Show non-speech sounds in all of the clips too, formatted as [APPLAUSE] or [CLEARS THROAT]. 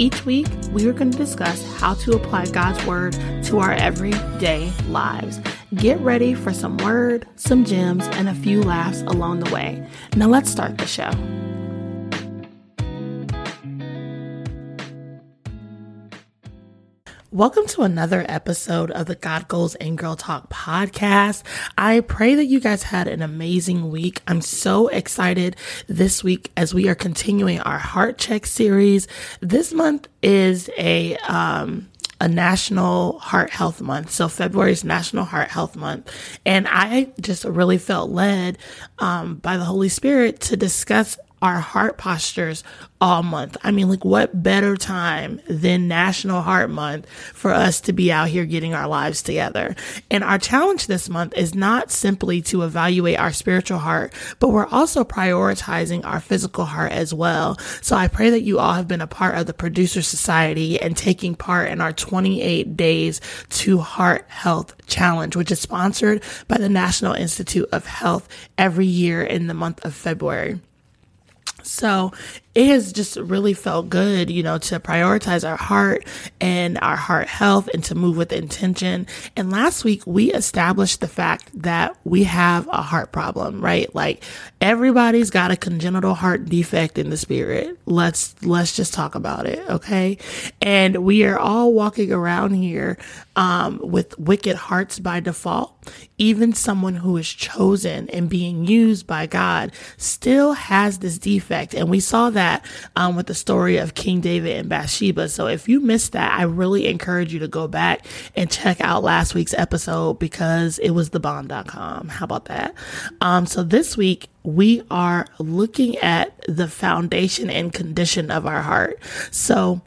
Each week, we are going to discuss how to apply God's Word to our everyday lives. Get ready for some word, some gems, and a few laughs along the way. Now, let's start the show. Welcome to another episode of the God Goals and Girl Talk podcast. I pray that you guys had an amazing week. I'm so excited this week as we are continuing our heart check series. This month is a, um, a national heart health month. So February is National Heart Health Month. And I just really felt led um, by the Holy Spirit to discuss our heart postures all month. I mean, like what better time than National Heart Month for us to be out here getting our lives together. And our challenge this month is not simply to evaluate our spiritual heart, but we're also prioritizing our physical heart as well. So I pray that you all have been a part of the producer society and taking part in our 28 days to heart health challenge, which is sponsored by the National Institute of Health every year in the month of February. So it has just really felt good, you know, to prioritize our heart and our heart health and to move with intention. And last week we established the fact that we have a heart problem, right? Like everybody's got a congenital heart defect in the spirit. Let's, let's just talk about it. Okay. And we are all walking around here, um, with wicked hearts by default. Even someone who is chosen and being used by God still has this defect. And we saw that that um, with the story of King David and Bathsheba. So if you missed that, I really encourage you to go back and check out last week's episode because it was thebomb.com. How about that? Um, so this week, we are looking at the foundation and condition of our heart. So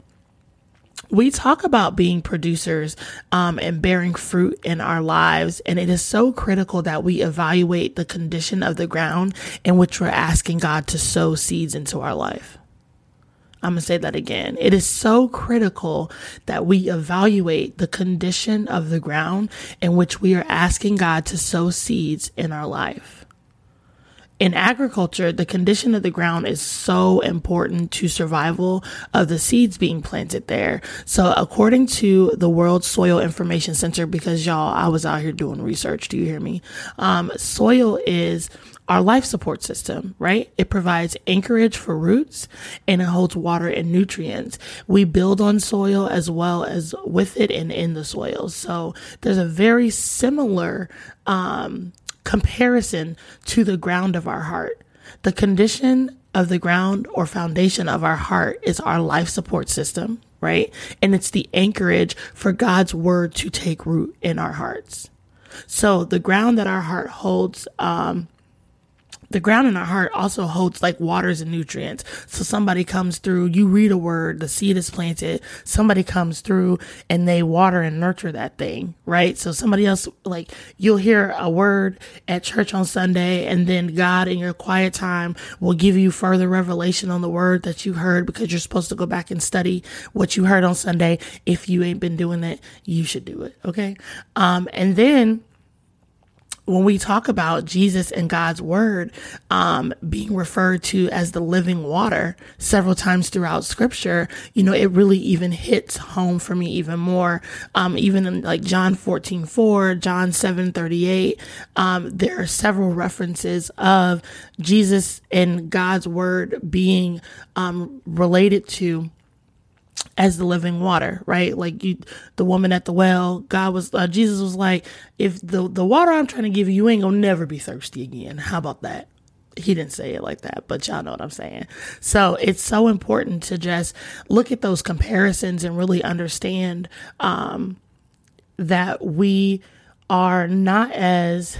we talk about being producers um, and bearing fruit in our lives, and it is so critical that we evaluate the condition of the ground in which we're asking God to sow seeds into our life. I'm going to say that again. It is so critical that we evaluate the condition of the ground in which we are asking God to sow seeds in our life in agriculture, the condition of the ground is so important to survival of the seeds being planted there. So according to the World Soil Information Center, because y'all, I was out here doing research. Do you hear me? Um, soil is our life support system, right? It provides anchorage for roots and it holds water and nutrients. We build on soil as well as with it and in the soil. So there's a very similar, um, comparison to the ground of our heart. The condition of the ground or foundation of our heart is our life support system, right? And it's the anchorage for God's word to take root in our hearts. So the ground that our heart holds, um, the ground in our heart also holds like waters and nutrients. So somebody comes through, you read a word, the seed is planted, somebody comes through and they water and nurture that thing, right? So somebody else, like you'll hear a word at church on Sunday and then God in your quiet time will give you further revelation on the word that you heard because you're supposed to go back and study what you heard on Sunday. If you ain't been doing it, you should do it. Okay. Um, and then when we talk about Jesus and God's word um, being referred to as the living water several times throughout scripture, you know, it really even hits home for me even more. Um, even in like John 14, 4, John 7, 38, um, there are several references of Jesus and God's word being um, related to as the living water, right? Like you, the woman at the well, God was, uh, Jesus was like, if the, the water I'm trying to give you, you ain't gonna never be thirsty again. How about that? He didn't say it like that, but y'all know what I'm saying. So it's so important to just look at those comparisons and really understand, um, that we are not as,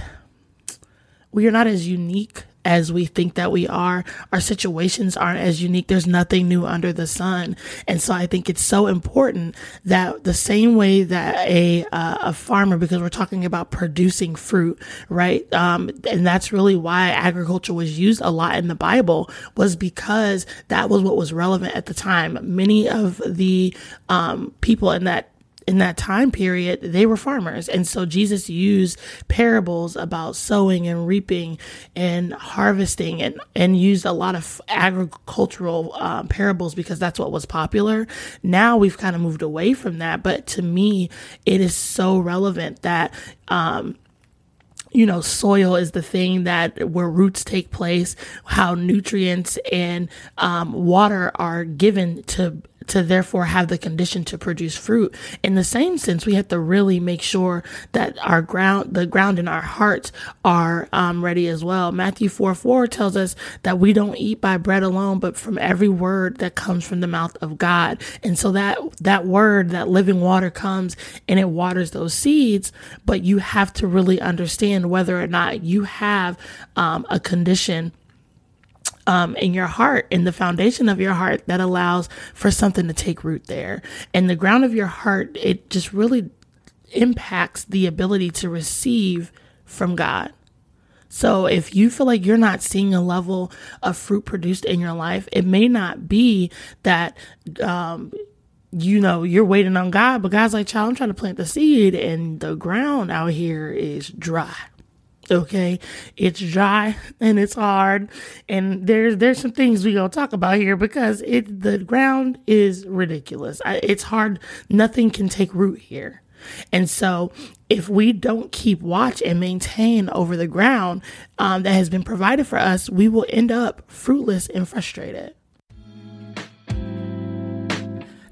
we are not as unique as we think that we are. Our situations aren't as unique. There's nothing new under the sun. And so I think it's so important that the same way that a, uh, a farmer, because we're talking about producing fruit, right? Um, and that's really why agriculture was used a lot in the Bible was because that was what was relevant at the time. Many of the, um, people in that in that time period, they were farmers. And so Jesus used parables about sowing and reaping and harvesting and, and used a lot of agricultural um, parables because that's what was popular. Now we've kind of moved away from that. But to me, it is so relevant that, um, you know, soil is the thing that where roots take place, how nutrients and um, water are given to to therefore have the condition to produce fruit. In the same sense, we have to really make sure that our ground, the ground in our hearts are um, ready as well. Matthew 4 4 tells us that we don't eat by bread alone, but from every word that comes from the mouth of God. And so that, that word, that living water comes and it waters those seeds, but you have to really understand whether or not you have um, a condition um, in your heart, in the foundation of your heart that allows for something to take root there. And the ground of your heart, it just really impacts the ability to receive from God. So if you feel like you're not seeing a level of fruit produced in your life, it may not be that, um, you know, you're waiting on God, but God's like, child, I'm trying to plant the seed and the ground out here is dry. Okay. It's dry [LAUGHS] and it's hard. And there's, there's some things we gonna talk about here because it, the ground is ridiculous. I, it's hard. Nothing can take root here. And so if we don't keep watch and maintain over the ground um, that has been provided for us, we will end up fruitless and frustrated.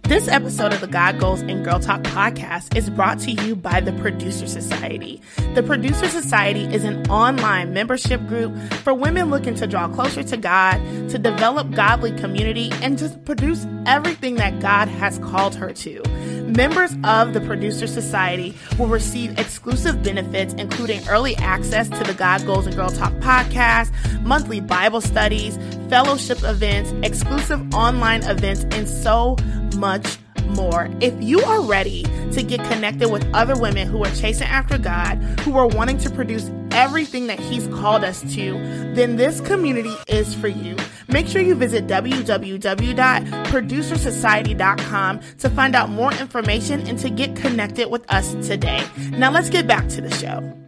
This episode of the God Goals and Girl Talk podcast is brought to you by the Producer Society. The Producer Society is an online membership group for women looking to draw closer to God, to develop godly community, and to produce everything that God has called her to. Members of the Producer Society will receive exclusive benefits, including early access to the God Goals and Girl Talk podcast, monthly Bible studies, fellowship events, exclusive online events, and so much more. If you are ready to get connected with other women who are chasing after God, who are wanting to produce everything that He's called us to, then this community is for you. Make sure you visit www.producersociety.com to find out more information and to get connected with us today. Now let's get back to the show.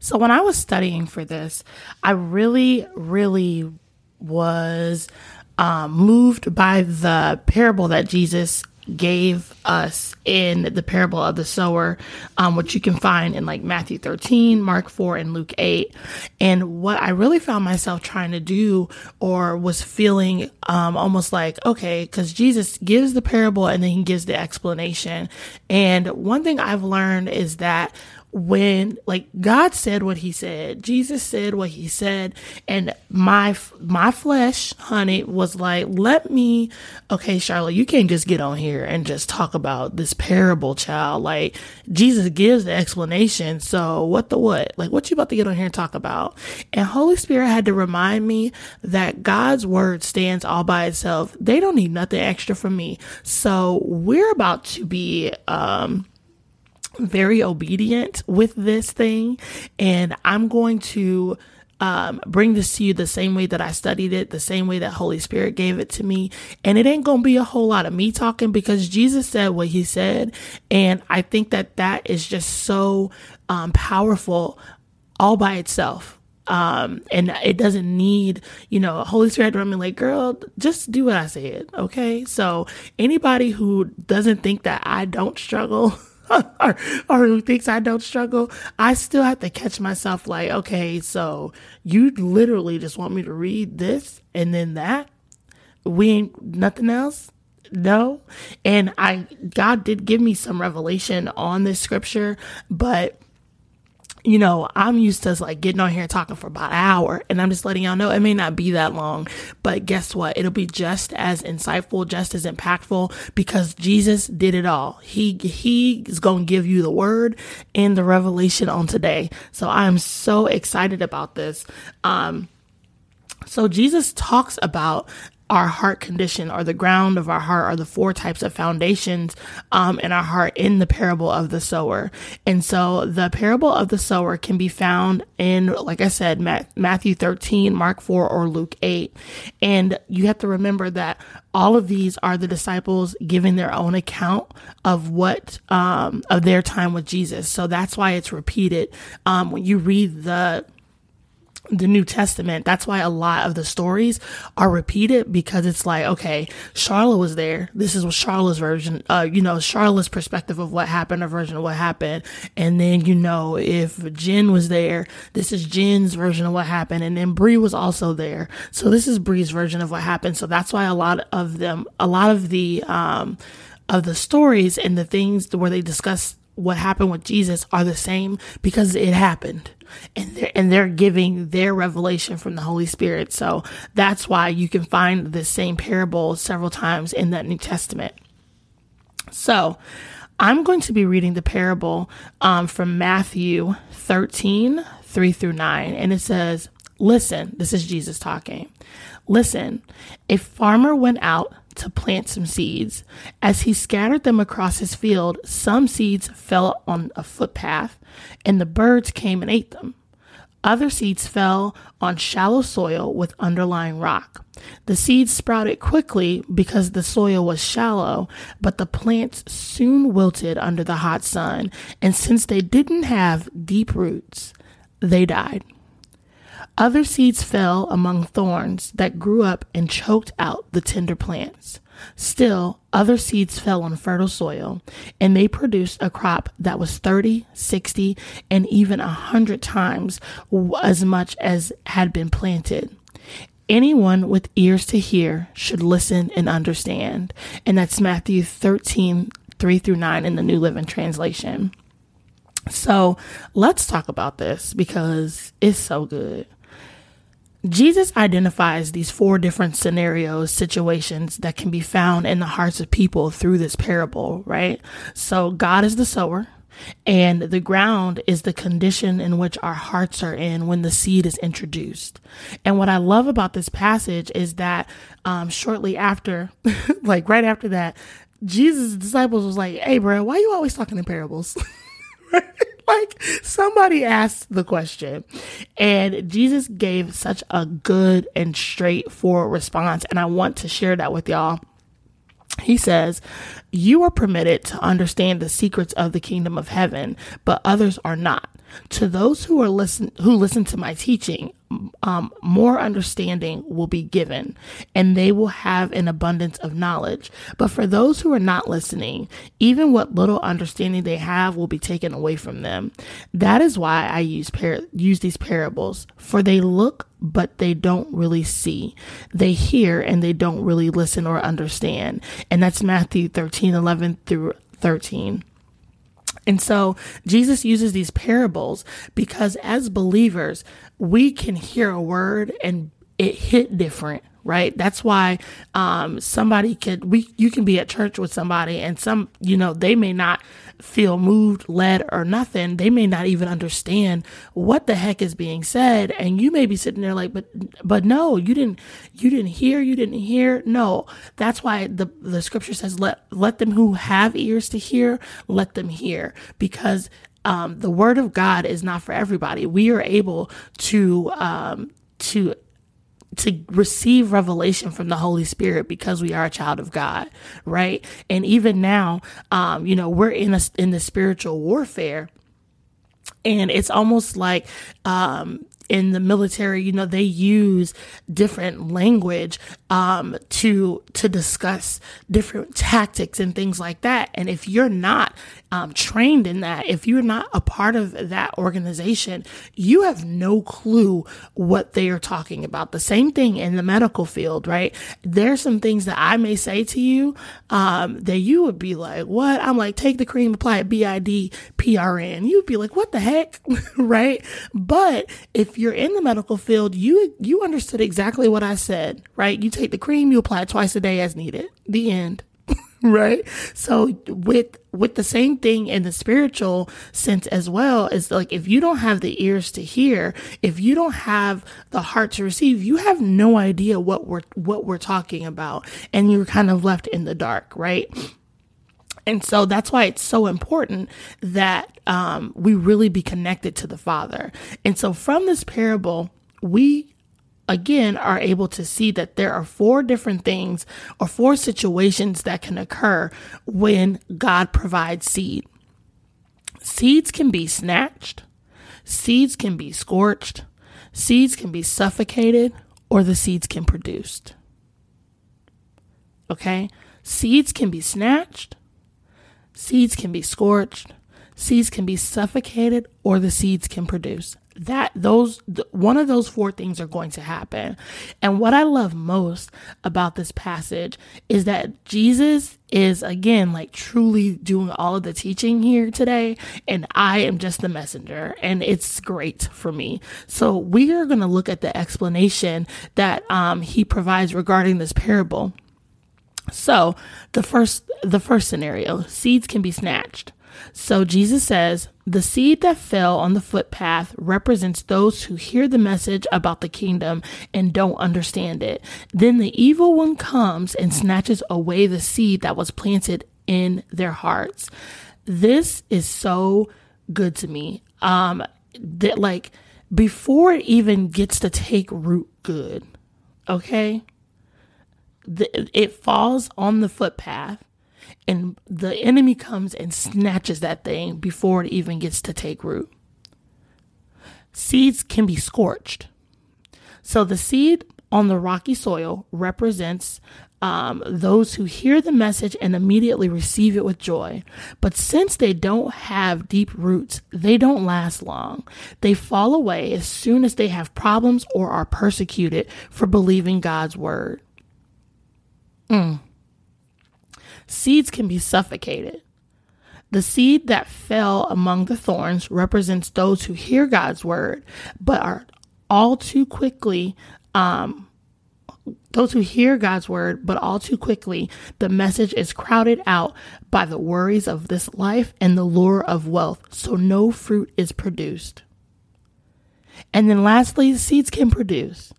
So when I was studying for this, I really, really was um, moved by the parable that Jesus gave us in the parable of the sower, um, which you can find in like Matthew 13, Mark 4, and Luke 8. And what I really found myself trying to do or was feeling um, almost like, okay, because Jesus gives the parable and then he gives the explanation. And one thing I've learned is that when like God said what he said, Jesus said what he said, and my my flesh, honey, was like, "Let me okay, Charlotte, you can't just get on here and just talk about this parable, child. Like Jesus gives the explanation, so what the what? Like what you about to get on here and talk about?" And Holy Spirit had to remind me that God's word stands all by itself. They don't need nothing extra from me. So, we're about to be um very obedient with this thing and I'm going to um, bring this to you the same way that I studied it, the same way that Holy Spirit gave it to me. And it ain't going to be a whole lot of me talking because Jesus said what he said. And I think that that is just so um, powerful all by itself. Um, and it doesn't need, you know, Holy Spirit running like, girl, just do what I said. Okay. So anybody who doesn't think that I don't struggle, [LAUGHS] [LAUGHS] or, or who thinks I don't struggle, I still have to catch myself like, okay, so you literally just want me to read this and then that? We ain't nothing else? No. And I, God did give me some revelation on this scripture, but you know, I'm used to like getting on here and talking for about an hour and I'm just letting y'all know it may not be that long, but guess what? It'll be just as insightful, just as impactful because Jesus did it all. He, he is going to give you the word and the revelation on today. So I'm so excited about this. Um, so Jesus talks about our heart condition or the ground of our heart are the four types of foundations um, in our heart in the parable of the sower. And so the parable of the sower can be found in, like I said, Matthew 13, Mark 4, or Luke 8. And you have to remember that all of these are the disciples giving their own account of what um, of their time with Jesus. So that's why it's repeated. Um, when you read the the New Testament. That's why a lot of the stories are repeated because it's like, okay, Charlotte was there. This is what Charlotte's version, uh, you know, Charlotte's perspective of what happened, a version of what happened. And then, you know, if Jen was there, this is Jen's version of what happened. And then Bree was also there. So this is Bree's version of what happened. So that's why a lot of them, a lot of the, um, of the stories and the things where they discuss what happened with Jesus are the same because it happened and they're, and they're giving their revelation from the Holy Spirit. So that's why you can find the same parable several times in that New Testament. So I'm going to be reading the parable um, from Matthew 13, 3 through 9. And it says, Listen, this is Jesus talking. Listen, a farmer went out to plant some seeds. As he scattered them across his field, some seeds fell on a footpath, and the birds came and ate them. Other seeds fell on shallow soil with underlying rock. The seeds sprouted quickly because the soil was shallow, but the plants soon wilted under the hot sun, and since they didn't have deep roots, they died. Other seeds fell among thorns that grew up and choked out the tender plants. Still, other seeds fell on fertile soil, and they produced a crop that was 30, 60, and even a 100 times as much as had been planted. Anyone with ears to hear should listen and understand. And that's Matthew 13, 3 through 9 in the New Living Translation. So let's talk about this because it's so good. Jesus identifies these four different scenarios, situations that can be found in the hearts of people through this parable, right? So God is the sower. And the ground is the condition in which our hearts are in when the seed is introduced. And what I love about this passage is that um, shortly after, [LAUGHS] like right after that, Jesus' disciples was like, "Hey, bro, why are you always talking in parables?" [LAUGHS] like somebody asked the question and Jesus gave such a good and straightforward response. And I want to share that with y'all. He says, You are permitted to understand the secrets of the kingdom of heaven, but others are not. To those who are listen who listen to my teaching, um, more understanding will be given, and they will have an abundance of knowledge. But for those who are not listening, even what little understanding they have will be taken away from them. That is why I use par- use these parables, for they look but they don't really see. They hear and they don't really listen or understand. And that's Matthew 13, 11 through 13. And so Jesus uses these parables because as believers, we can hear a word and it hit different right that's why um somebody could we you can be at church with somebody and some you know they may not feel moved, led, or nothing, they may not even understand what the heck is being said. And you may be sitting there like, but, but no, you didn't, you didn't hear, you didn't hear. No, that's why the, the scripture says, let, let them who have ears to hear, let them hear because um, the word of God is not for everybody. We are able to um, to to receive revelation from the Holy Spirit because we are a child of God, right? And even now, um, you know, we're in a in the spiritual warfare, and it's almost like um, in the military, you know, they use different language um, to to discuss different tactics and things like that. And if you're not um, trained in that, if you're not a part of that organization, you have no clue what they are talking about. The same thing in the medical field, right? There's some things that I may say to you um, that you would be like, "What?" I'm like, "Take the cream, apply it, B I D P R N." You'd be like, "What the heck?" [LAUGHS] right? But if you're in the medical field, you you understood exactly what I said, right? You take the cream, you apply it twice a day as needed. The end. [LAUGHS] right? So with with the same thing in the spiritual sense as well is like if you don't have the ears to hear, if you don't have the heart to receive, you have no idea what we're what we're talking about and you're kind of left in the dark, right? And so that's why it's so important that um, we really be connected to the Father. And so from this parable, we again are able to see that there are four different things or four situations that can occur when God provides seed. Seeds can be snatched, seeds can be scorched, seeds can be suffocated, or the seeds can produced. Okay? Seeds can be snatched, Seeds can be scorched, seeds can be suffocated, or the seeds can produce. That those one of those four things are going to happen. And what I love most about this passage is that Jesus is again like truly doing all of the teaching here today and I am just the messenger and it's great for me. So we are going to look at the explanation that um, he provides regarding this parable. So the first the first scenario, seeds can be snatched. So Jesus says, the seed that fell on the footpath represents those who hear the message about the kingdom and don't understand it. Then the evil one comes and snatches away the seed that was planted in their hearts. This is so good to me. Um that like before it even gets to take root good. Okay? The, it falls on the footpath and the enemy comes and snatches that thing before it even gets to take root. Seeds can be scorched. So the seed on the rocky soil represents um, those who hear the message and immediately receive it with joy. But since they don't have deep roots, they don't last long. They fall away as soon as they have problems or are persecuted for believing God's word. Mm. Seeds can be suffocated. The seed that fell among the thorns represents those who hear God's word, but are all too quickly, um, those who hear God's word, but all too quickly, the message is crowded out by the worries of this life and the lure of wealth, so no fruit is produced. And then lastly, seeds can produce.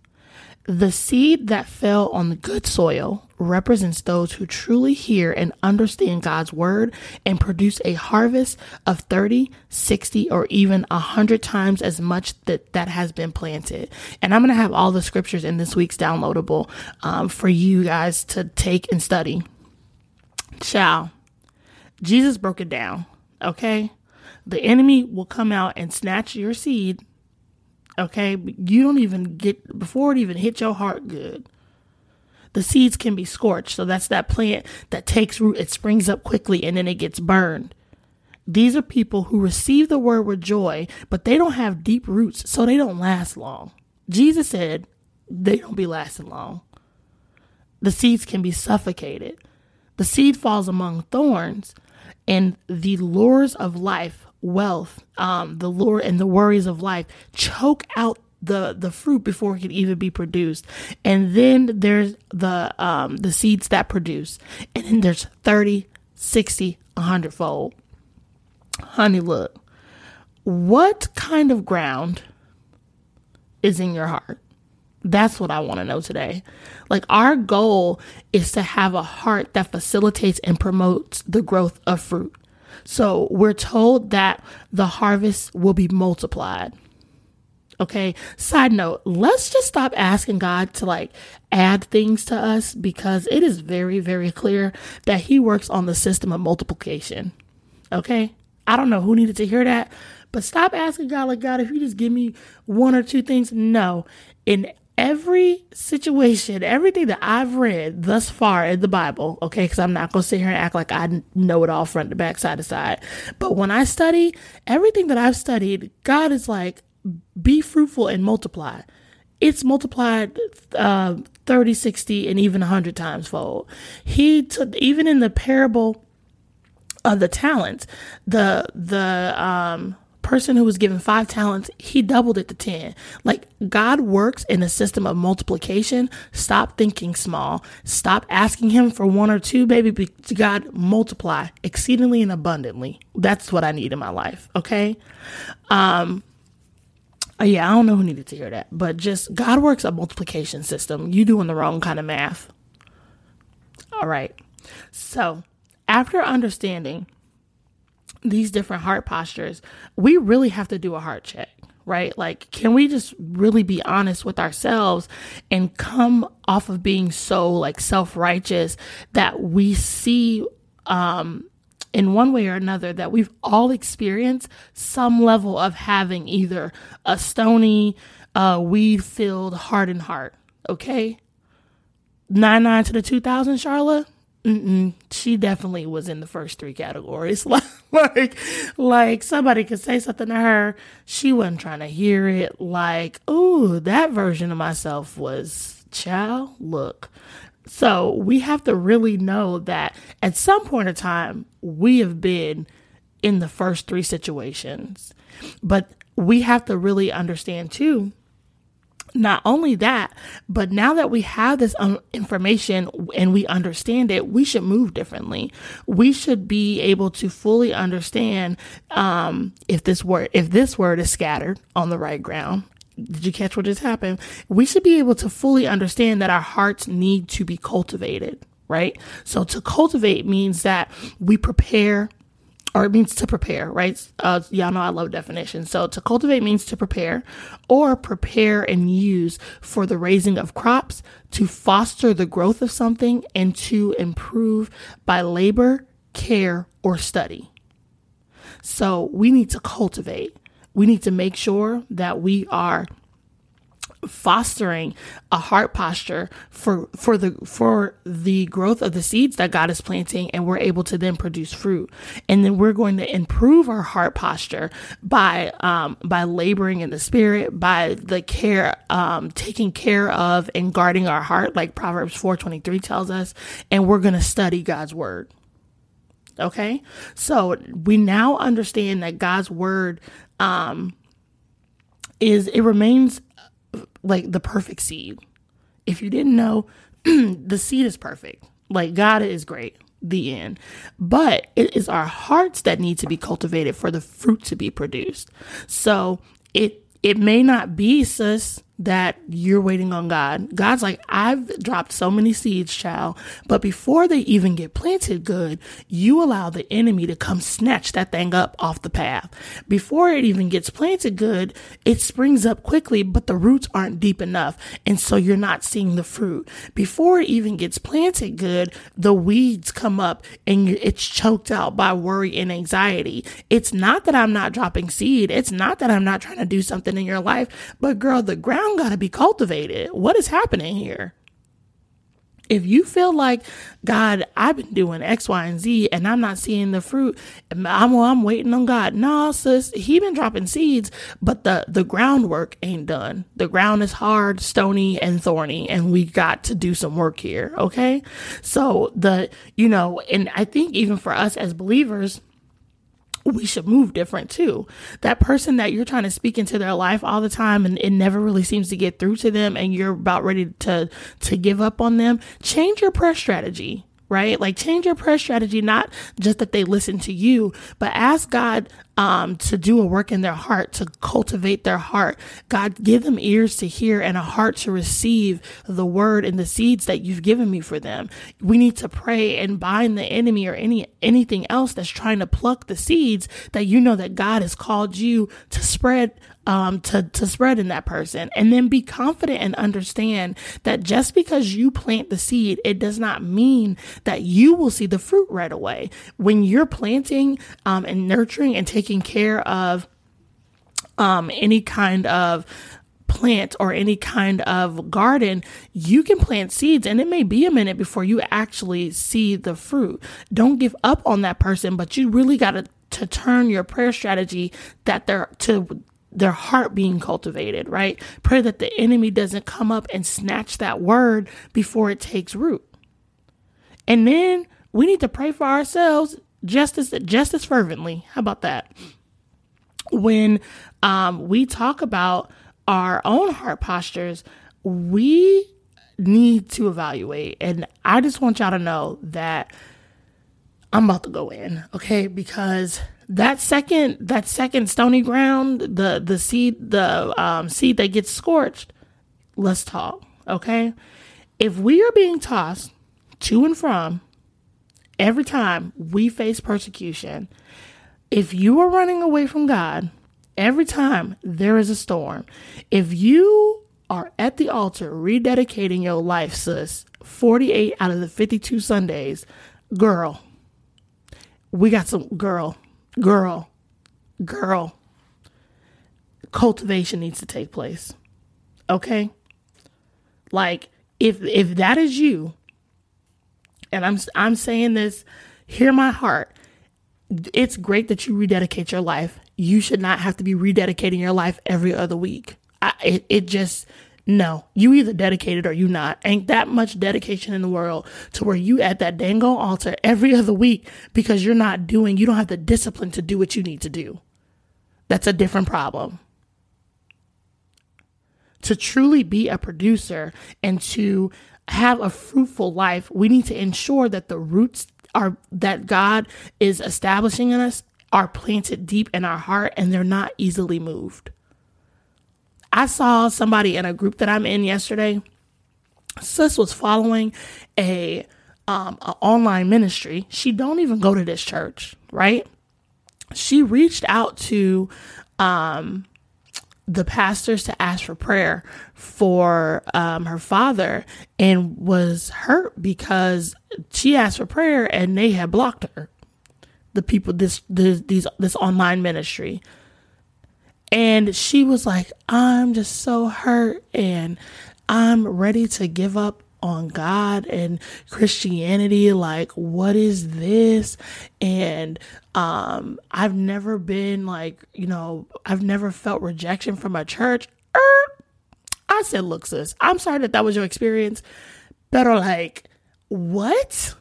The seed that fell on the good soil represents those who truly hear and understand God's word and produce a harvest of 30, 60, or even 100 times as much that, that has been planted. And I'm going to have all the scriptures in this week's downloadable um, for you guys to take and study. Ciao. Jesus broke it down, okay? The enemy will come out and snatch your seed Okay, you don't even get before it even hit your heart good. The seeds can be scorched, so that's that plant that takes root, it springs up quickly and then it gets burned. These are people who receive the word with joy, but they don't have deep roots, so they don't last long. Jesus said they don't be lasting long. The seeds can be suffocated. The seed falls among thorns, and the lures of life wealth, um, the lure and the worries of life choke out the the fruit before it can even be produced. And then there's the um the seeds that produce. And then there's 30, 60, 100 fold. Honey, look. What kind of ground is in your heart? That's what I want to know today. Like, our goal is to have a heart that facilitates and promotes the growth of fruit. So we're told that the harvest will be multiplied. Okay. Side note, let's just stop asking God to like add things to us because it is very, very clear that He works on the system of multiplication. Okay. I don't know who needed to hear that, but stop asking God, like, God, if you just give me one or two things. No. In every situation, everything that I've read thus far in the Bible, okay, because I'm not going to sit here and act like I know it all front to back, side to side. But when I study, everything that I've studied, God is like, be fruitful and multiply. It's multiplied uh, 30, 60, and even 100 times fold. He took, even in the parable of the talents, the, the, um, person who was given five talents, he doubled it to 10. Like God works in a system of multiplication. Stop thinking small. Stop asking him for one or two, baby. God multiply exceedingly and abundantly. That's what I need in my life. Okay. Um, uh, yeah, I don't know who needed to hear that, but just God works a multiplication system. You doing the wrong kind of math. All right. So, after understanding these different heart postures, we really have to do a heart check, right? Like, can we just really be honest with ourselves and come off of being so like self righteous that we see um, in one way or another that we've all experienced some level of having either a stony, uh, weed filled hardened heart. Okay. Nine nine to the 2000, Charlotte. Mm-mm, she definitely was in the first three categories. [LAUGHS] like, like somebody could say something to her, she wasn't trying to hear it. Like, ooh, that version of myself was, child, look, so we have to really know that at some point in time, we have been in the first three situations. But we have to really understand too not only that, but now that we have this um, information and we understand it, we should move differently. We should be able to fully understand um, if this word if this word is scattered on the right ground did you catch what just happened? We should be able to fully understand that our hearts need to be cultivated, right? So to cultivate means that we prepare or it means to prepare, right? Uh, y'all know I love definitions. So to cultivate means to prepare or prepare and use for the raising of crops, to foster the growth of something, and to improve by labor, care, or study. So we need to cultivate we need to make sure that we are fostering a heart posture for for the for the growth of the seeds that God is planting and we're able to then produce fruit. And then we're going to improve our heart posture by um by laboring in the spirit by the care um taking care of and guarding our heart like Proverbs 4:23 tells us. And we're going to study God's word. Okay? So we now understand that God's word um, is it remains like the perfect seed. If you didn't know, [CLEARS THROAT] the seed is perfect. Like God is great. The end. But it is our hearts that need to be cultivated for the fruit to be produced. So it it may not be, sis, that you're waiting on God. God's like, I've dropped so many seeds, child, but before they even get planted good, you allow the enemy to come snatch that thing up off the path. Before it even gets planted good, it springs up quickly, but the roots aren't deep enough. And so you're not seeing the fruit. Before it even gets planted good, the weeds come up and it's choked out by worry and anxiety. It's not that I'm not dropping seed. It's not that I'm not trying to do something in your life, but girl, the ground ground got to be cultivated. What is happening here? If you feel like, God, I've been doing X, Y, and Z and I'm not seeing the fruit, I'm, I'm waiting on God. No, sis, he been dropping seeds, but the, the groundwork ain't done. The ground is hard, stony, and thorny, and we got to do some work here. Okay. So the, you know, and I think even for us as believers, we should move different too. That person that you're trying to speak into their life all the time and it never really seems to get through to them and you're about ready to to give up on them, change your prayer strategy right? Like change your prayer strategy, not just that they listen to you, but ask God, um, to do a work in their heart, to cultivate their heart. God, give them ears to hear and a heart to receive the word and the seeds that you've given me for them. We need to pray and bind the enemy or any anything else that's trying to pluck the seeds that you know that God has called you to spread um, to, to spread in that person. And then be confident and understand that just because you plant the seed, it does not mean that you will see the fruit right away. When you're planting um, and nurturing and taking care of um, any kind of plant or any kind of garden, you can plant seeds and it may be a minute before you actually see the fruit. Don't give up on that person, but you really got to to turn your prayer strategy that they're to their heart being cultivated, right? Pray that the enemy doesn't come up and snatch that word before it takes root. And then we need to pray for ourselves just as just as fervently. How about that? When um, we talk about our own heart postures, we need to evaluate. And I just want y'all to know that I'm about to go in, okay? Because that second that second stony ground, the the seed the um, seed that gets scorched, let's talk, okay? If we are being tossed to and from every time we face persecution, if you are running away from God every time there is a storm, if you are at the altar rededicating your life, sis, 48 out of the 52 Sundays, girl, we got some girl girl, girl, cultivation needs to take place. Okay? Like if if that is you, and I'm I'm saying this, hear my heart. It's great that you rededicate your life. You should not have to be rededicating your life every other week. I, it, it just no, you either dedicated or you not. Ain't that much dedication in the world to where you at that dango altar every other week because you're not doing, you don't have the discipline to do what you need to do. That's a different problem. To truly be a producer and to have a fruitful life, we need to ensure that the roots are that God is establishing in us are planted deep in our heart and they're not easily moved. I saw somebody in a group that I'm in yesterday. Sis was following a um a online ministry. She don't even go to this church, right? She reached out to um the pastors to ask for prayer for um, her father and was hurt because she asked for prayer and they had blocked her. The people this this these this online ministry and she was like, I'm just so hurt and I'm ready to give up on God and Christianity. Like, what is this? And um, I've never been like, you know, I've never felt rejection from a church. Er, I said, look, sis, I'm sorry that that was your experience. Better like, what?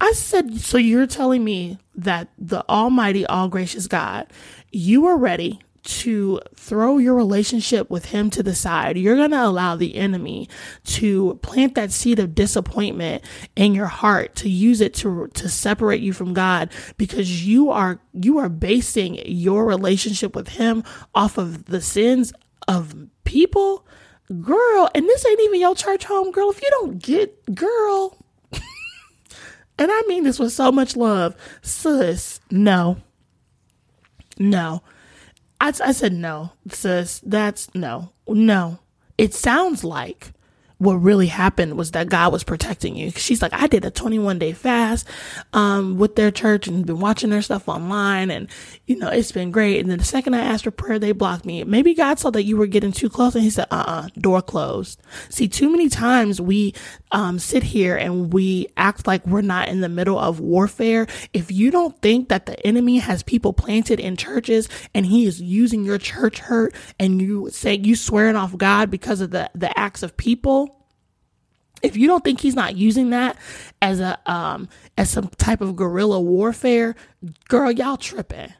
I said, so you're telling me that the Almighty, all gracious God, you are ready to throw your relationship with him to the side. You're going to allow the enemy to plant that seed of disappointment in your heart to use it to to separate you from God because you are you are basing your relationship with him off of the sins of people. Girl, and this ain't even your church home, girl. If you don't get girl, [LAUGHS] and I mean this with so much love, sis, no. No I, I said, no, sis, that's no, no. It sounds like what really happened was that God was protecting you. She's like, I did a 21 day fast, um, with their church and been watching their stuff online. And, you know, it's been great. And then the second I asked for prayer, they blocked me. Maybe God saw that you were getting too close and he said, uh uh-uh, uh, door closed. See, too many times we, um, sit here and we act like we're not in the middle of warfare. If you don't think that the enemy has people planted in churches and he is using your church hurt and you say you swearing off God because of the, the acts of people, if you don't think he's not using that as a um as some type of guerrilla warfare, girl, y'all tripping.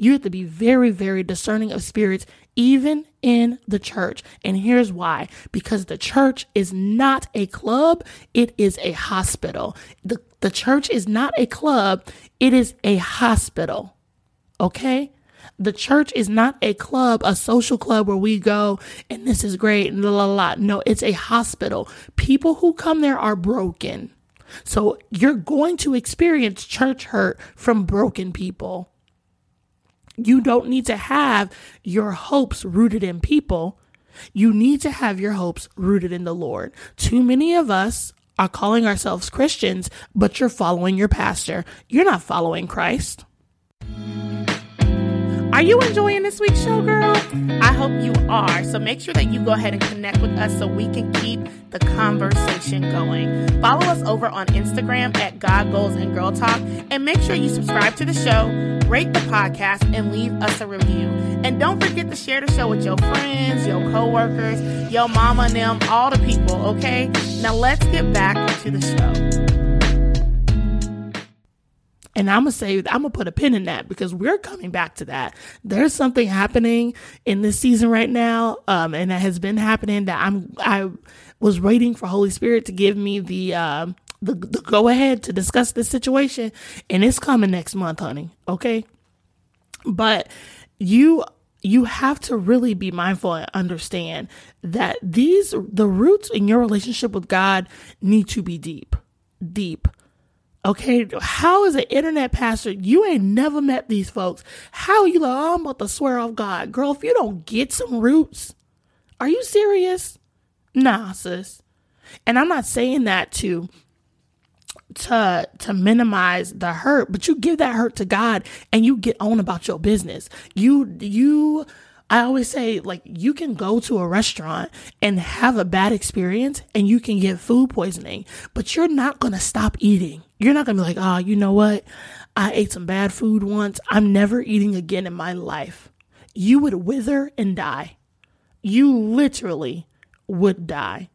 You have to be very, very discerning of spirits, even in the church. And here's why because the church is not a club, it is a hospital. The, the church is not a club, it is a hospital. Okay? The church is not a club, a social club where we go and this is great and la la la. No, it's a hospital. People who come there are broken. So you're going to experience church hurt from broken people. You don't need to have your hopes rooted in people. You need to have your hopes rooted in the Lord. Too many of us are calling ourselves Christians, but you're following your pastor. You're not following Christ. Are you enjoying this week's show, girl? I hope you are. So make sure that you go ahead and connect with us so we can keep the conversation going. Follow us over on Instagram at God Goals and Girl Talk and make sure you subscribe to the show, rate the podcast, and leave us a review. And don't forget to share the show with your friends, your coworkers, your mama and them, all the people, okay? Now let's get back to the show. And I'm gonna say I'm gonna put a pin in that because we're coming back to that. There's something happening in this season right now, um, and that has been happening that I'm I was waiting for Holy Spirit to give me the um the, the go ahead to discuss this situation, and it's coming next month, honey. Okay, but you you have to really be mindful and understand that these the roots in your relationship with God need to be deep, deep Okay, how is an internet pastor? You ain't never met these folks. How you like, oh, I'm about to swear off God. Girl, if you don't get some roots, are you serious? Nah, sis. And I'm not saying that to to to minimize the hurt, but you give that hurt to God and you get on about your business. You you I always say, like, you can go to a restaurant and have a bad experience and you can get food poisoning, but you're not going to stop eating. You're not going to be like, oh, you know what? I ate some bad food once. I'm never eating again in my life. You would wither and die. You literally would die.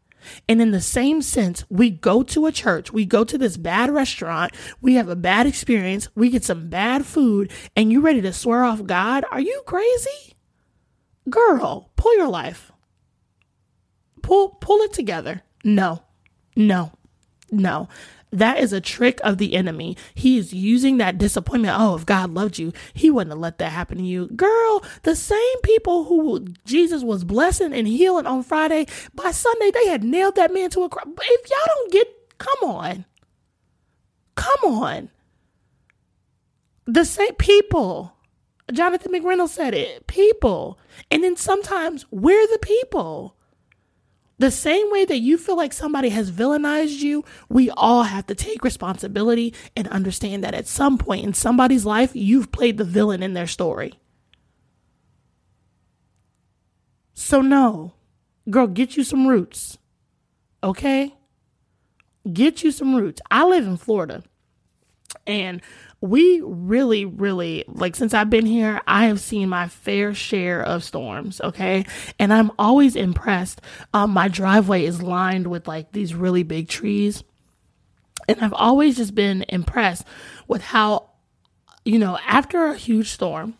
And in the same sense, we go to a church, we go to this bad restaurant, we have a bad experience, we get some bad food, and you ready to swear off God? Are you crazy? Girl, pull your life. Pull pull it together. No. No. No. That is a trick of the enemy. He is using that disappointment. Oh, if God loved you, he wouldn't have let that happen to you. Girl, the same people who Jesus was blessing and healing on Friday, by Sunday, they had nailed that man to a cross. If y'all don't get, come on. Come on. The same people Jonathan McReynolds said it people. And then sometimes we're the people. The same way that you feel like somebody has villainized you, we all have to take responsibility and understand that at some point in somebody's life, you've played the villain in their story. So, no, girl, get you some roots. Okay? Get you some roots. I live in Florida. And we really, really, like, since I've been here, I have seen my fair share of storms, okay? And I'm always impressed. Um, my driveway is lined with like these really big trees. And I've always just been impressed with how, you know, after a huge storm,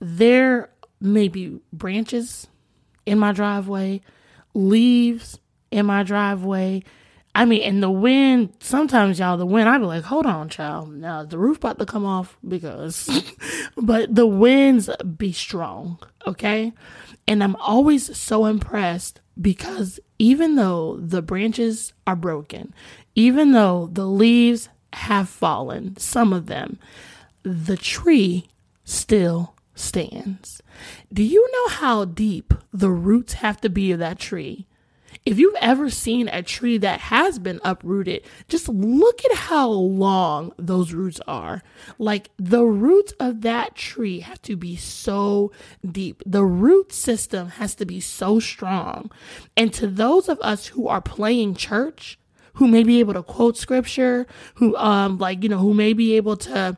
there may be branches in my driveway, leaves in my driveway, I mean, and the wind, sometimes y'all, the wind, I'd be like, hold on, child. Now the roof about to come off because, [LAUGHS] but the winds be strong. Okay. And I'm always so impressed because even though the branches are broken, even though the leaves have fallen, some of them, the tree still stands. Do you know how deep the roots have to be of that tree if you've ever seen a tree that has been uprooted, just look at how long those roots are. Like the roots of that tree have to be so deep. The root system has to be so strong. And to those of us who are playing church, who may be able to quote scripture, who um like, you know, who may be able to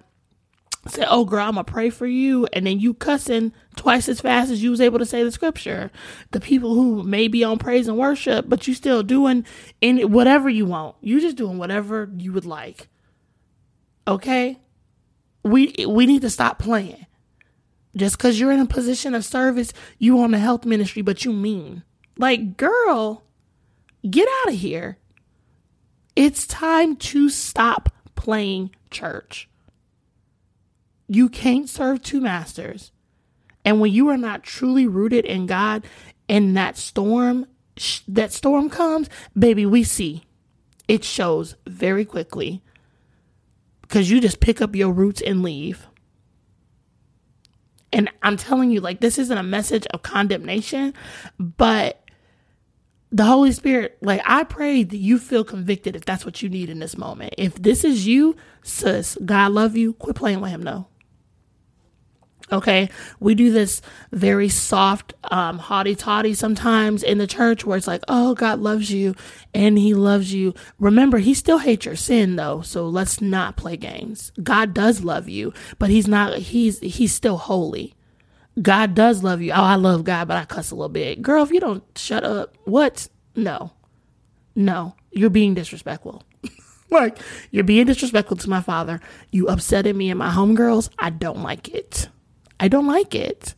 say, "Oh, girl, I'm gonna pray for you," and then you cussing twice as fast as you was able to say the scripture. The people who may be on praise and worship, but you still doing in whatever you want. You just doing whatever you would like. Okay, we we need to stop playing. Just because you're in a position of service, you on the health ministry, but you mean like, girl, get out of here. It's time to stop playing church You can't serve two masters. And when you are not truly rooted in God and that storm that storm comes, baby, we see. It shows very quickly because you just pick up your roots and leave. And I'm telling you, like, this isn't a message of condemnation, but the Holy Spirit, like, I pray that you feel convicted if that's what you need in this moment. If this is you, sis, God love you, quit playing with him, no. Okay. We do this very soft, um, haughty toddy sometimes in the church where it's like, oh, God loves you and he loves you. Remember, he still hates your sin though. So let's not play games. God does love you, but he's not, he's, he's still holy. God does love you. Oh, I love God, but I cuss a little bit. Girl, if you don't shut up, what? No, no, you're being disrespectful. [LAUGHS] like, you're being disrespectful to my father. You upsetting me and my homegirls. I don't like it. I don't like it.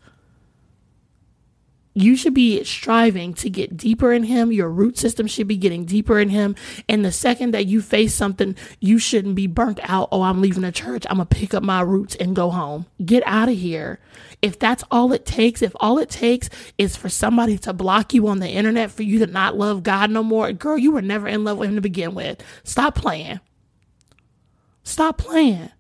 You should be striving to get deeper in Him. Your root system should be getting deeper in Him. And the second that you face something, you shouldn't be burnt out. Oh, I'm leaving the church. I'm going to pick up my roots and go home. Get out of here. If that's all it takes, if all it takes is for somebody to block you on the internet for you to not love God no more, girl, you were never in love with Him to begin with. Stop playing. Stop playing.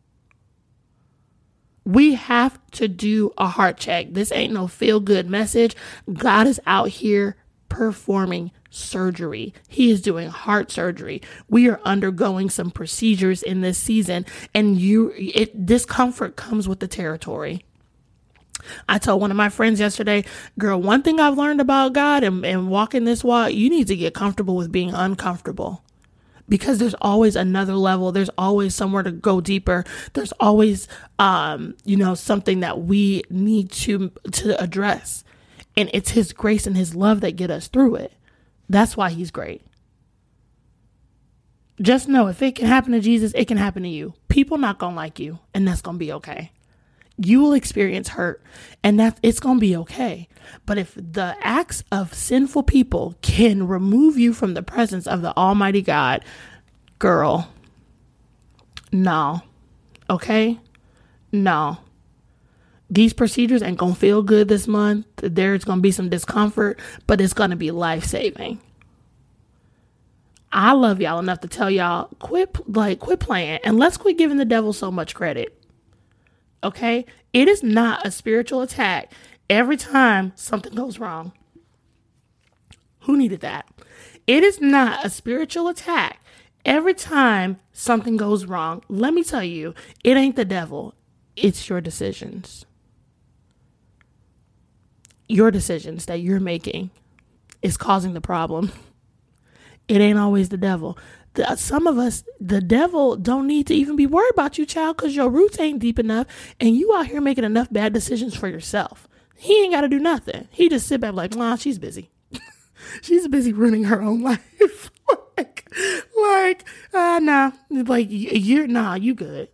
We have to do a heart check. This ain't no feel good message. God is out here performing surgery. He is doing heart surgery. We are undergoing some procedures in this season and you it discomfort comes with the territory. I told one of my friends yesterday, girl, one thing I've learned about God and, and walking this walk, you need to get comfortable with being uncomfortable because there's always another level. There's always somewhere to go deeper. There's always um you know something that we need to to address. And it's his grace and his love that get us through it. That's why he's great. Just know if it can happen to jesus it can happen to you. People not gonna like you and that's gonna be okay you will experience hurt and that it's going to be okay. But if the acts of sinful people can remove you from the presence of the Almighty God, girl, no. Okay? No. These procedures ain't going to feel good this month. There's going to be some discomfort, but it's going to be life saving. I love y'all enough to tell y'all quit like quit playing and let's quit giving the devil so much credit. Okay? It is not a spiritual attack every time something goes wrong. Who needed that? It is not a spiritual attack every time something goes wrong. Let me tell you, it ain't the devil, it's your decisions. Your decisions that you're making is causing the problem. It ain't always the devil the, some of us, the devil don't need to even be worried about you, child, because your roots ain't deep enough and you out here making enough bad decisions for yourself. He ain't got to do nothing. He just sit back like, nah, she's busy. [LAUGHS] she's busy ruining her own [LAUGHS] life. [LAUGHS] like, like, uh, nah, like you're, nah, you good.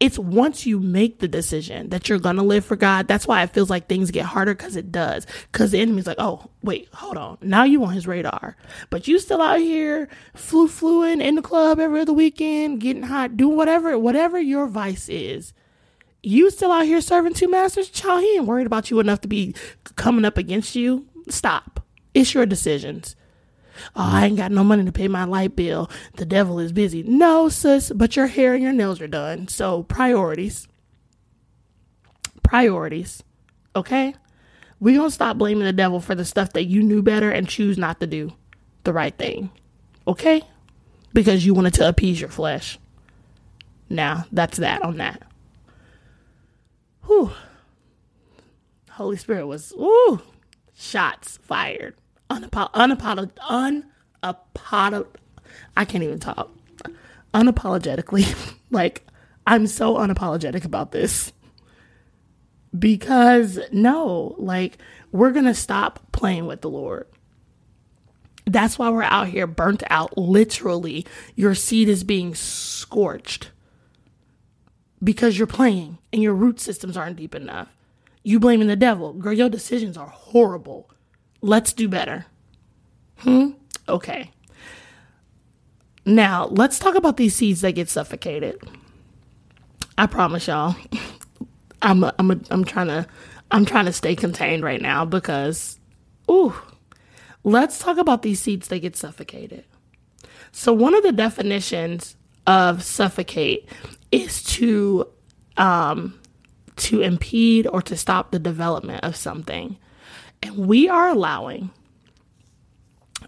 It's once you make the decision that you're gonna live for God. That's why it feels like things get harder because it does. Because the enemy's like, oh, wait, hold on. Now you on his radar. But you still out here flu fluing in the club every other weekend, getting hot, doing whatever, whatever your vice is. You still out here serving two masters? Child, he ain't worried about you enough to be coming up against you. Stop. It's your decisions. Oh, I ain't got no money to pay my light bill. The devil is busy. No, sis, but your hair and your nails are done. So, priorities. Priorities. Okay? we going to stop blaming the devil for the stuff that you knew better and choose not to do the right thing. Okay? Because you wanted to appease your flesh. Now, that's that on that. Whew. Holy Spirit was, woo, shots fired unapolog- unapolog- unapolog- I can't even talk. Unapologetically. [LAUGHS] like, I'm so unapologetic about this. Because no, like, we're going to stop playing with the Lord. That's why we're out here burnt out. Literally, your seed is being scorched because you're playing and your root systems aren't deep enough. You blaming the devil. Girl, your decisions are horrible. Let's do better. Hmm? Okay. Now, let's talk about these seeds that get suffocated. I promise y'all, [LAUGHS] I'm a, I'm a, I'm trying to I'm trying to stay contained right now because ooh, let's talk about these seeds that get suffocated. So one of the definitions of suffocate is to um to impede or to stop the development of something. And we are allowing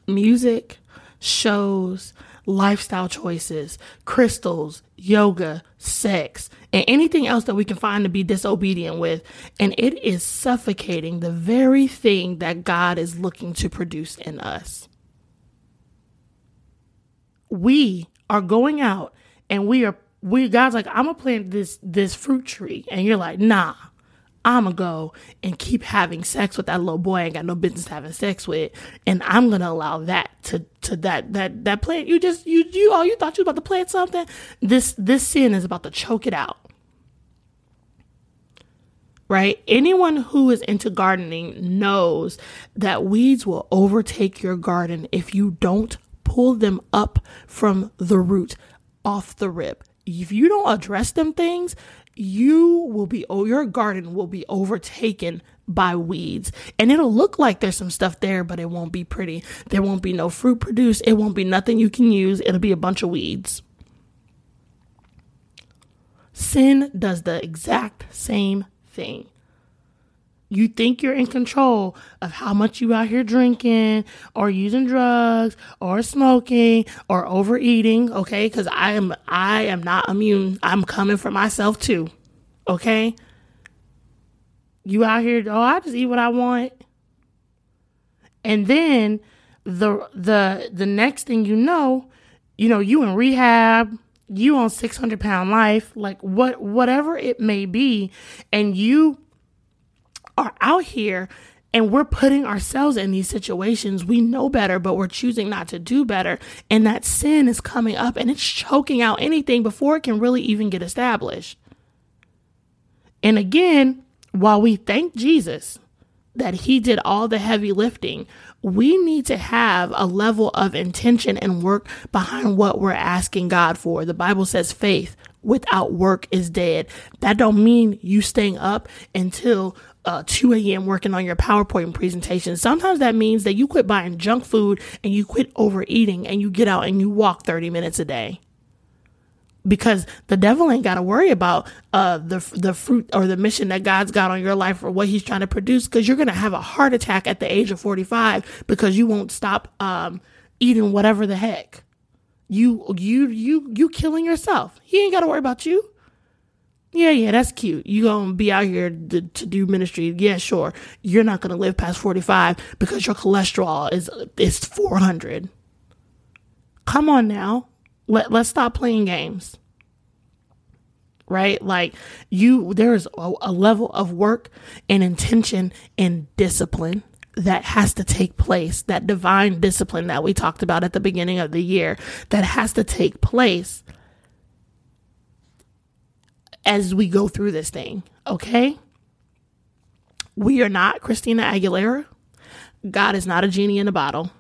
music, shows, lifestyle choices, crystals, yoga, sex, and anything else that we can find to be disobedient with. And it is suffocating the very thing that God is looking to produce in us. We are going out and we are we God's like, I'm gonna plant this this fruit tree. And you're like, nah. I'ma go and keep having sex with that little boy I ain't got no business having sex with, and I'm gonna allow that to to that that that plant. You just you you oh you thought you was about to plant something. This this sin is about to choke it out. Right? Anyone who is into gardening knows that weeds will overtake your garden if you don't pull them up from the root, off the rip. If you don't address them things, you will be oh your garden will be overtaken by weeds. And it'll look like there's some stuff there but it won't be pretty. There won't be no fruit produced. It won't be nothing you can use. It'll be a bunch of weeds. Sin does the exact same thing you think you're in control of how much you out here drinking or using drugs or smoking or overeating okay? Because i am i am not immune. I'm coming for myself too okay? You out here oh i just eat what i want. And then the the the next thing you know you know you in rehab you on 600 pound life like what whatever it may be and you are out here and we're putting ourselves in these situations. We know better, but we're choosing not to do better. And that sin is coming up and it's choking out anything before it can really even get established. And again, while we thank Jesus that he did all the heavy lifting, we need to have a level of intention and work behind what we're asking God for. The Bible says faith without work is dead. That don't mean you staying up until uh, 2 a.m. working on your PowerPoint presentation. Sometimes that means that you quit buying junk food and you quit overeating and you get out and you walk 30 minutes a day. Because the devil ain't got to worry about uh, the the fruit or the mission that God's got on your life or what He's trying to produce. Because you're gonna have a heart attack at the age of 45 because you won't stop um, eating whatever the heck. You you you you killing yourself. He ain't got to worry about you yeah, yeah, that's cute. You gonna be out here to, to do ministry? Yeah, sure. You're not gonna live past forty five because your cholesterol is is four hundred. Come on now, let let's stop playing games. Right, like you, there is a, a level of work and intention and discipline that has to take place. That divine discipline that we talked about at the beginning of the year that has to take place as we go through this thing, okay? We are not Christina Aguilera. God is not a genie in a bottle.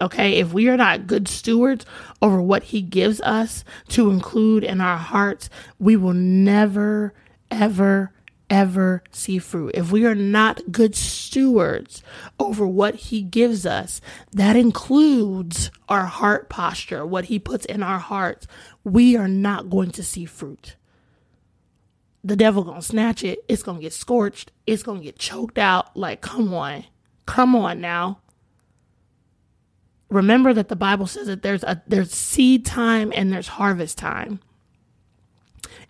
Okay, if we are not good stewards over what He gives us to include in our hearts, we will never, ever, ever see fruit. If we are not good stewards over what He gives us, that includes our heart posture, what He puts in our hearts, we are not going to see fruit the devil gonna snatch it. It's gonna get scorched. It's gonna get choked out. Like, come on. Come on now. Remember that the Bible says that there's a there's seed time and there's harvest time.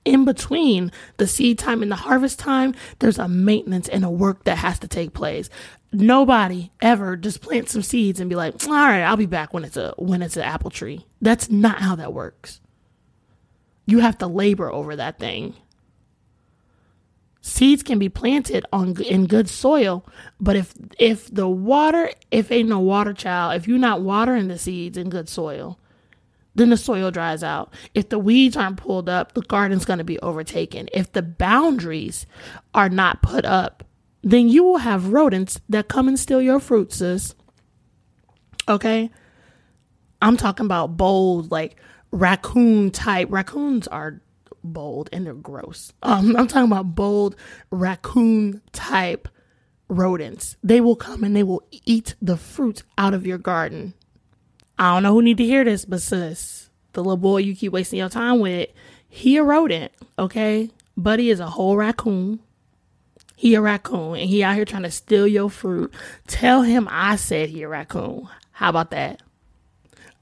In between the seed time and the harvest time, there's a maintenance and a work that has to take place. Nobody ever just plant some seeds and be like, all right, I'll be back when it's a when it's an apple tree. That's not how that works. You have to labor over that thing. Seeds can be planted on in good soil, but if if the water, if ain't no water child, if you're not watering the seeds in good soil, then the soil dries out. If the weeds aren't pulled up, the garden's going to be overtaken. If the boundaries are not put up, then you will have rodents that come and steal your fruits, sis. Okay? I'm talking about bold, like raccoon type. Raccoons are bold and they're gross. Um, I'm talking about bold raccoon type rodents. They will come and they will eat the fruit out of your garden. I don't know who need to hear this, but sis, the little boy you keep wasting your time with, he a rodent, okay? Buddy is a whole raccoon. He a raccoon and he out here trying to steal your fruit. Tell him I said he a raccoon. How about that?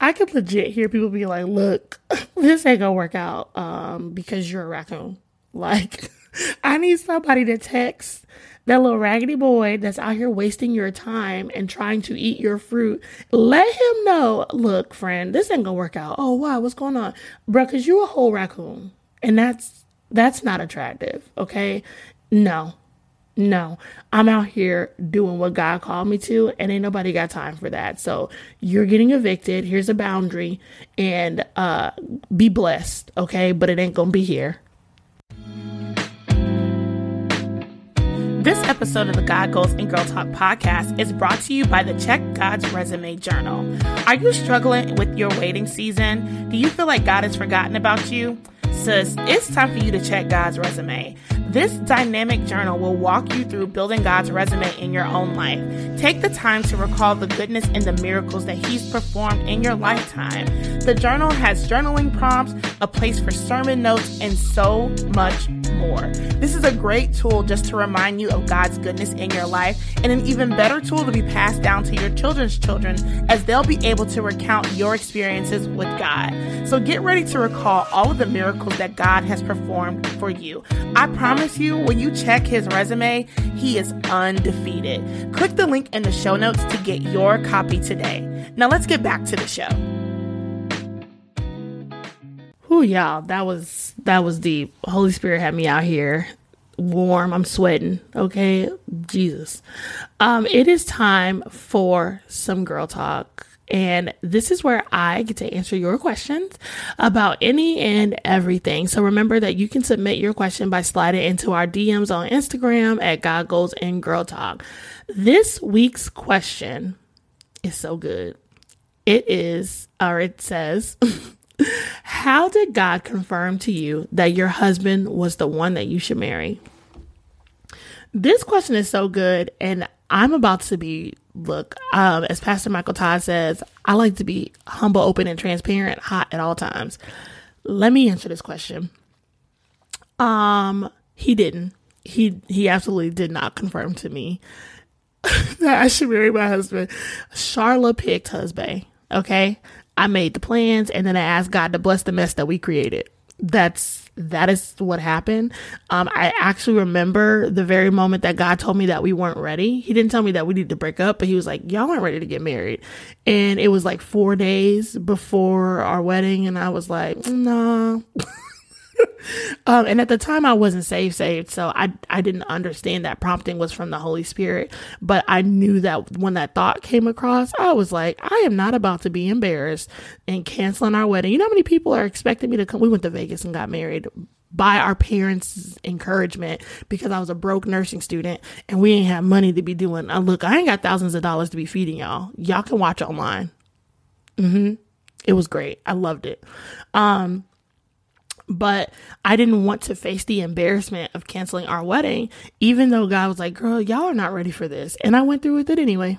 I could legit hear people be like, look, [LAUGHS] this ain't gonna work out um, because you're a raccoon. [LAUGHS] Like, [LAUGHS] I need somebody to text that little raggedy boy that's out here wasting your time and trying to eat your fruit. Let him know, look, friend, this ain't gonna work out. Oh, wow, what's going on? Bro, cause you're a whole raccoon. And that's that's not attractive, okay? No. No, I'm out here doing what God called me to, and ain't nobody got time for that. So you're getting evicted. Here's a boundary, and uh, be blessed, okay? But it ain't gonna be here. This episode of the God Goals and Girl Talk podcast is brought to you by the Check God's Resume Journal. Are you struggling with your waiting season? Do you feel like God has forgotten about you? Sis, it's time for you to check God's resume. This dynamic journal will walk you through building God's resume in your own life. Take the time to recall the goodness and the miracles that He's performed in your lifetime. The journal has journaling prompts, a place for sermon notes, and so much more. This is a great tool just to remind you of God's goodness in your life, and an even better tool to be passed down to your children's children as they'll be able to recount your experiences with God. So get ready to recall all of the miracles that God has performed for you. I promise promise you, when you check his resume, he is undefeated. Click the link in the show notes to get your copy today. Now let's get back to the show. Y'all, that was that was deep. Holy Spirit had me out here warm. I'm sweating. Okay, Jesus. Um, it is time for some girl talk. And this is where I get to answer your questions about any and everything. So remember that you can submit your question by sliding into our DMs on Instagram at God and Girl Talk. This week's question is so good. It is, or it says, [LAUGHS] How did God confirm to you that your husband was the one that you should marry? This question is so good, and I'm about to be look, um, as Pastor Michael Todd says, I like to be humble, open, and transparent, hot at all times. Let me answer this question. Um, he didn't. He he absolutely did not confirm to me [LAUGHS] that I should marry my husband. Charla picked husband. Okay. I made the plans and then I asked God to bless the mess that we created. That's that is what happened. Um, I actually remember the very moment that God told me that we weren't ready. He didn't tell me that we needed to break up, but he was like, y'all aren't ready to get married. And it was like four days before our wedding. And I was like, no. Nah. [LAUGHS] [LAUGHS] um, and at the time I wasn't saved, saved. So I, I didn't understand that prompting was from the Holy Spirit. But I knew that when that thought came across, I was like, I am not about to be embarrassed and canceling our wedding. You know how many people are expecting me to come? We went to Vegas and got married by our parents' encouragement because I was a broke nursing student and we ain't have money to be doing. Uh, look, I ain't got thousands of dollars to be feeding y'all. Y'all can watch online. Mm-hmm. It was great. I loved it. Um, but I didn't want to face the embarrassment of canceling our wedding, even though God was like, girl, y'all are not ready for this. And I went through with it anyway.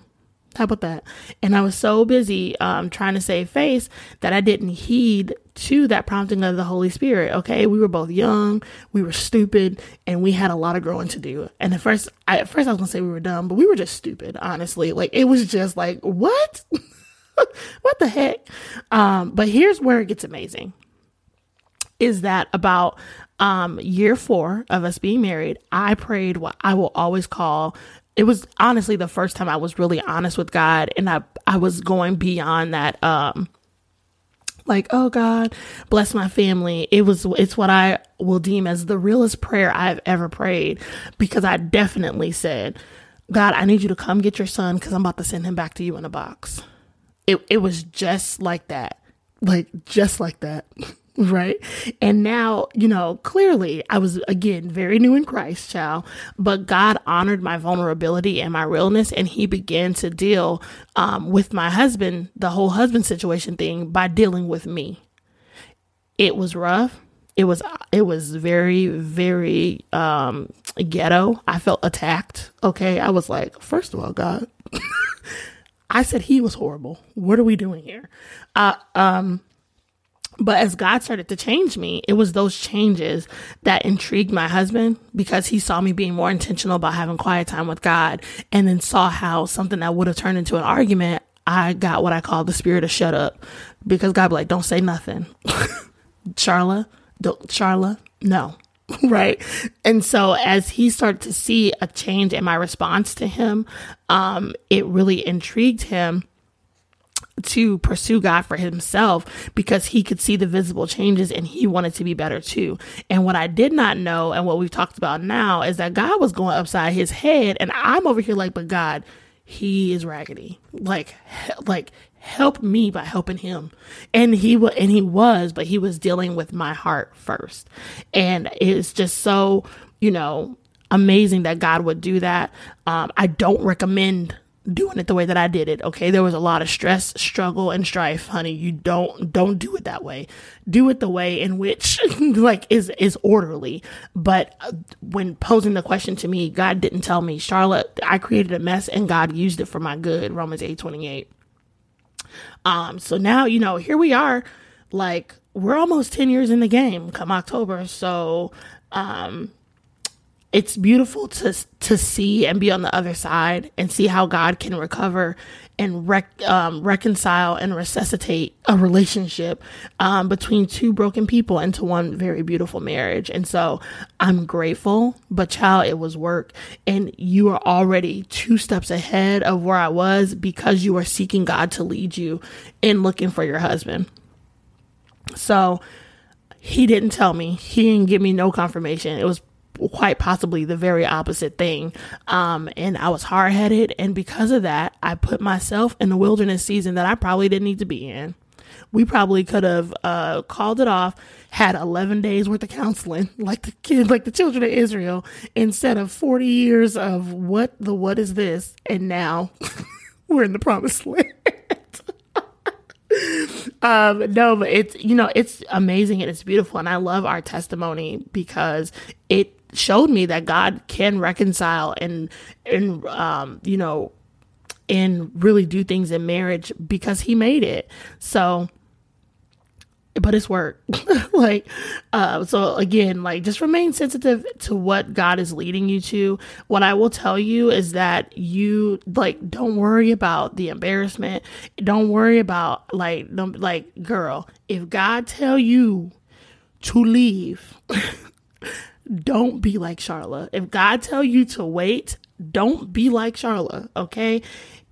How about that? And I was so busy um, trying to save face that I didn't heed to that prompting of the Holy Spirit. Okay, we were both young, we were stupid, and we had a lot of growing to do. And at first, I, at first I was gonna say we were dumb, but we were just stupid. Honestly, like it was just like what, [LAUGHS] what the heck? Um, but here's where it gets amazing is that about um, year four of us being married, I prayed what I will always call it was honestly the first time I was really honest with God and I I was going beyond that um like oh God bless my family. It was it's what I will deem as the realest prayer I've ever prayed because I definitely said God I need you to come get your son cuz I'm about to send him back to you in a box. It it was just like that like just like that [LAUGHS] right? And now, you know, clearly I was again very new in Christ, child, but God honored my vulnerability and my realness, and He began to deal um, with my husband, the whole husband situation thing, by dealing with me. It was rough. it was it was very very um ghetto i felt attacked okay i was like first of all god [LAUGHS] i said he was horrible what are we doing here uh um but as God started to change me, it was those changes that intrigued my husband because he saw me being more intentional about having quiet time with God and then saw how something that would have turned into an argument, I got what I call the spirit of shut up because God be like, don't say nothing. [LAUGHS] Charla, don't, Charla, no. [LAUGHS] right. And so as he started to see a change in my response to him, um, it really intrigued him to pursue God for himself because he could see the visible changes and he wanted to be better too. And what I did not know and what we've talked about now is that God was going upside his head and I'm over here like, but God, he is raggedy. Like, like help me by helping him. And he was, and he was, but he was dealing with my heart first. And it's just so, you know, amazing that God would do that. Um, I don't recommend doing it the way that I did it. Okay. There was a lot of stress, struggle, and strife, honey. You don't, don't do it that way. Do it the way in which [LAUGHS] like is, is orderly. But uh, when posing the question to me, God didn't tell me, Charla, I created a mess and God used it for my good. Romans 8 28. Um, so now, you know, here we are, like we're almost 10 years in the game come October. So, um, it's beautiful to to see and be on the other side and see how God can recover and rec- um, reconcile and resuscitate a relationship um, between two broken people into one very beautiful marriage. And so I'm grateful, but child, it was work, and you are already two steps ahead of where I was because you are seeking God to lead you in looking for your husband. So he didn't tell me. He didn't give me no confirmation. It was quite possibly the very opposite thing. Um, and I was hard headed. And because of that, I put myself in a wilderness season that I probably didn't need to be in. We probably could have uh, called it off, had 11 days worth of counseling, [LAUGHS] like the kids, like the children of Israel, instead of 40 years of what the what is this? And now [LAUGHS] we're in the promised land. Um no but it's you know it's amazing and it's beautiful and i love our testimony because it showed me that God can reconcile and and um, you know and really do things in marriage because he made it. So but it's work. [LAUGHS] like uh so again, like just remain sensitive to what God is leading you to. What I will tell you is that you like don't worry about the embarrassment. Don't worry about like like girl, if God tell you to leave [LAUGHS] don't be like Charla. If God tell you to wait, don't be like Charla, okay?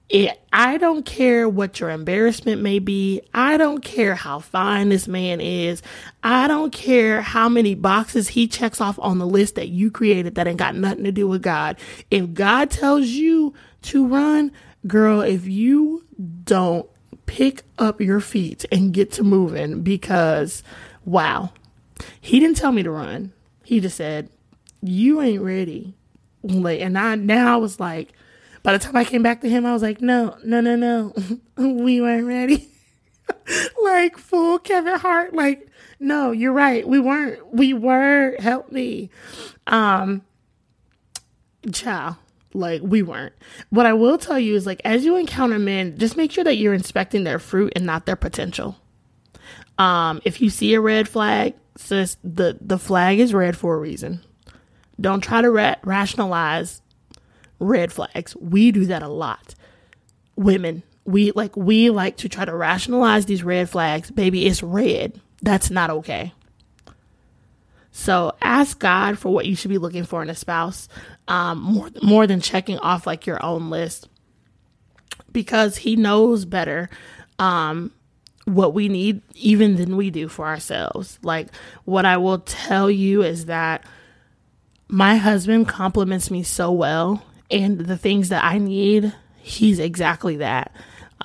It, I don't care what your embarrassment may be. I don't care how fine this man is. I don't care how many boxes he checks off on the list that you created that ain't got nothing to do with God. If God tells you to run, girl, if you don't pick up your feet and get to moving because wow, he didn't tell me to run. He just said, "You ain't ready." And I now I was like, by the time I came back to him, I was like, "No, no, no, no, [LAUGHS] we weren't ready." [LAUGHS] like full Kevin Hart. Like, no, you're right. We weren't. We were. Help me, um, child. Like we weren't. What I will tell you is like as you encounter men, just make sure that you're inspecting their fruit and not their potential. Um, if you see a red flag, sis, the the flag is red for a reason. Don't try to ra- rationalize red flags. We do that a lot. Women, we like we like to try to rationalize these red flags. Baby, it's red. That's not okay. So ask God for what you should be looking for in a spouse, um, more more than checking off like your own list, because He knows better. Um, what we need even than we do for ourselves. Like, what I will tell you is that my husband compliments me so well, and the things that I need, he's exactly that.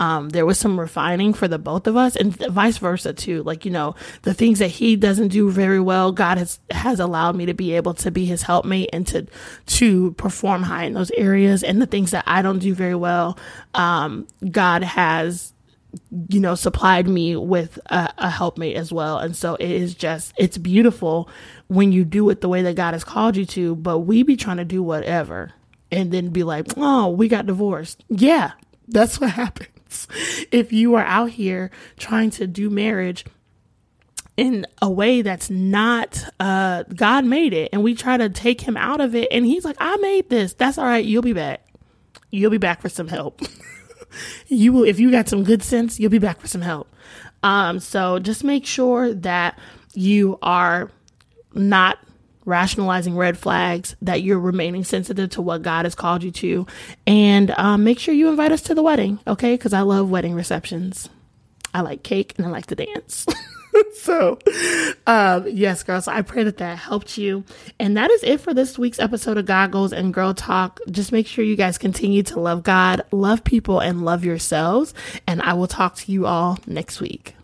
Um, there was some refining for the both of us and vice versa too. Like, you know, the things that he doesn't do very well, God has, has allowed me to be able to be his helpmate and to, to perform high in those areas. And the things that I don't do very well, um, God has you know, supplied me with a, a helpmate as well. And so it is just, it's beautiful when you do it the way that God has called you to, but we be trying to do whatever and then be like, oh, we got divorced. Yeah, that's what [LAUGHS] happens. If you are out here trying to do marriage in a way that's not uh God made it and we try to take him out of it and he's like I made this. That's all right. You'll be back. You'll be back for some help. [LAUGHS] You will if you got some good sense you'll be back for some help. Um so just make sure that you are not rationalizing red flags that you're remaining sensitive to what God has called you to and um, make sure you invite us to the wedding okay because I love wedding receptions I like cake and I like to dance [LAUGHS] so, um, yes, girls, I pray that that helped you. And that is it for this week's episode of God Goals and Girl Talk. Just make sure you guys continue to love God, love people, and love yourselves. And I will talk to you all next week.